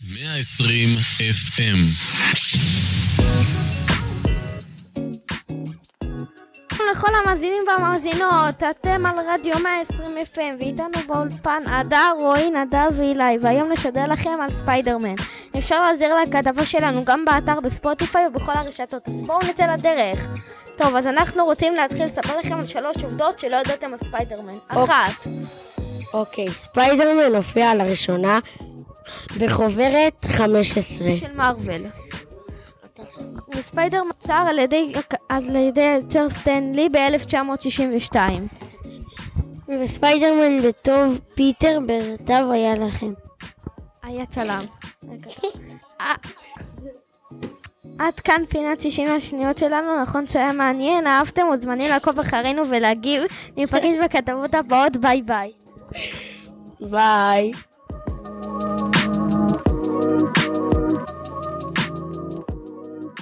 120 FM לכל המאזינים והמאזינות, אתם על רדיו 120 FM ואיתנו באולפן הדר, רועי, נדב ואילי והיום נשדר לכם על ספיידרמן. אפשר להאזין לכתבה שלנו גם באתר בספוטיפיי ובכל הרשתות אז בואו נצא לדרך. טוב, אז אנחנו רוצים להתחיל לספר לכם על שלוש עובדות שלא ידעתם על ספיידרמן. אחת. אוקיי, ספיידרמן הופיע לראשונה בחוברת 15. של מארוול וספיידרמן צר על ידי, על ידי היוצר סטנלי ב-1962 וספיידרמן בטוב פיטר ברטיו היה לכם. היה צלם. אה, עד כאן פינת 60 השניות שלנו, נכון שהיה מעניין, אהבתם, מוזמנים לעקוב אחרינו ולהגיב. ניפגש בכתבות הבאות, ביי ביי. ביי.